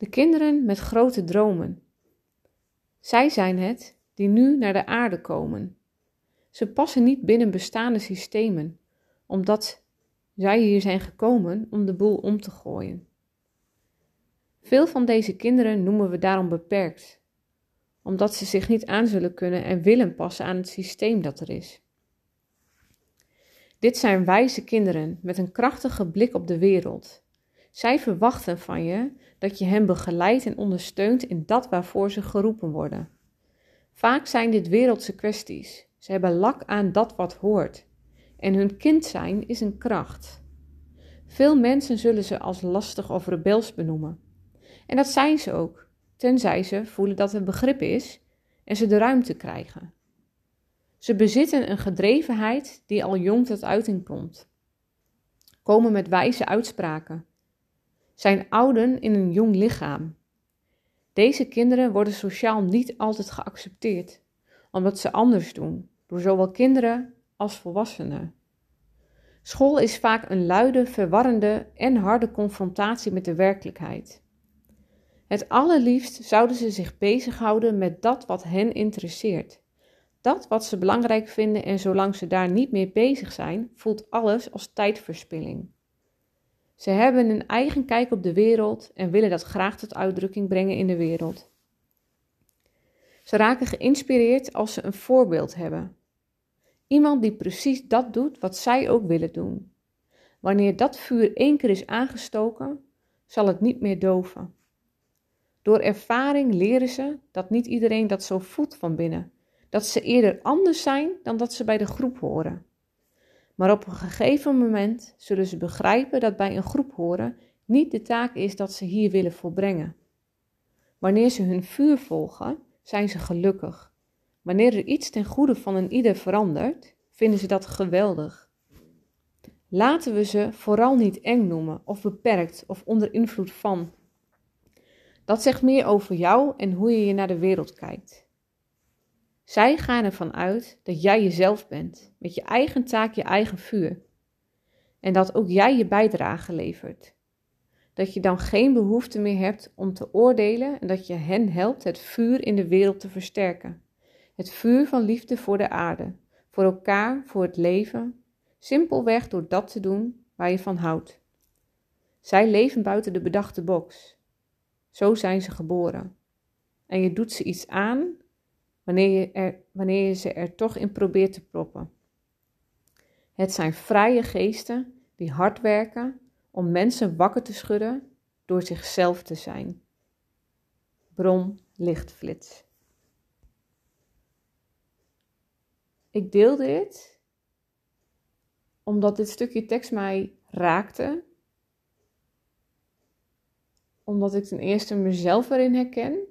De kinderen met grote dromen. Zij zijn het die nu naar de aarde komen. Ze passen niet binnen bestaande systemen, omdat zij hier zijn gekomen om de boel om te gooien. Veel van deze kinderen noemen we daarom beperkt, omdat ze zich niet aan zullen kunnen en willen passen aan het systeem dat er is. Dit zijn wijze kinderen met een krachtige blik op de wereld. Zij verwachten van je dat je hen begeleidt en ondersteunt in dat waarvoor ze geroepen worden. Vaak zijn dit wereldse kwesties. Ze hebben lak aan dat wat hoort. En hun kind zijn is een kracht. Veel mensen zullen ze als lastig of rebels benoemen. En dat zijn ze ook, tenzij ze voelen dat het begrip is en ze de ruimte krijgen. Ze bezitten een gedrevenheid die al jong tot uiting komt. Komen met wijze uitspraken. Zijn ouden in een jong lichaam. Deze kinderen worden sociaal niet altijd geaccepteerd, omdat ze anders doen, door zowel kinderen als volwassenen. School is vaak een luide, verwarrende en harde confrontatie met de werkelijkheid. Het allerliefst zouden ze zich bezighouden met dat wat hen interesseert. Dat wat ze belangrijk vinden en zolang ze daar niet mee bezig zijn, voelt alles als tijdverspilling. Ze hebben een eigen kijk op de wereld en willen dat graag tot uitdrukking brengen in de wereld. Ze raken geïnspireerd als ze een voorbeeld hebben. Iemand die precies dat doet wat zij ook willen doen. Wanneer dat vuur één keer is aangestoken, zal het niet meer doven. Door ervaring leren ze dat niet iedereen dat zo voelt van binnen, dat ze eerder anders zijn dan dat ze bij de groep horen. Maar op een gegeven moment zullen ze begrijpen dat bij een groep horen niet de taak is dat ze hier willen volbrengen. Wanneer ze hun vuur volgen, zijn ze gelukkig. Wanneer er iets ten goede van een ieder verandert, vinden ze dat geweldig. Laten we ze vooral niet eng noemen of beperkt of onder invloed van. Dat zegt meer over jou en hoe je je naar de wereld kijkt. Zij gaan ervan uit dat jij jezelf bent, met je eigen taak, je eigen vuur. En dat ook jij je bijdrage levert. Dat je dan geen behoefte meer hebt om te oordelen en dat je hen helpt het vuur in de wereld te versterken. Het vuur van liefde voor de aarde, voor elkaar, voor het leven, simpelweg door dat te doen waar je van houdt. Zij leven buiten de bedachte box. Zo zijn ze geboren. En je doet ze iets aan wanneer je, ze er toch in probeert te proppen. Het zijn vrije geesten die hard werken om mensen wakker te schudden door zichzelf te zijn. Bron lichtflits. Ik deel dit omdat dit stukje tekst mij raakte. Omdat ik ten eerste mezelf erin herken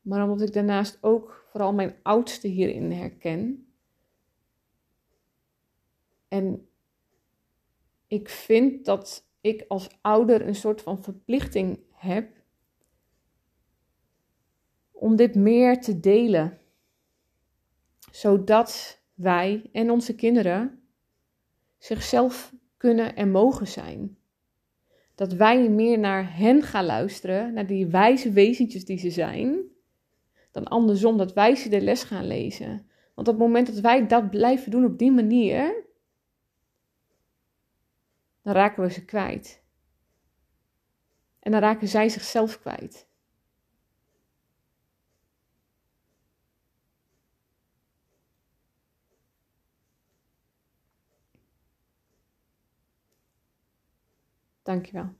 maar omdat ik daarnaast ook vooral mijn oudste hierin herken. En ik vind dat ik als ouder een soort van verplichting heb om dit meer te delen. Zodat wij en onze kinderen zichzelf kunnen en mogen zijn. Dat wij meer naar hen gaan luisteren, naar die wijze wezentjes die ze zijn dan andersom dat wij ze de les gaan lezen. Want op het moment dat wij dat blijven doen op die manier, dan raken we ze kwijt. En dan raken zij zichzelf kwijt. Dankjewel.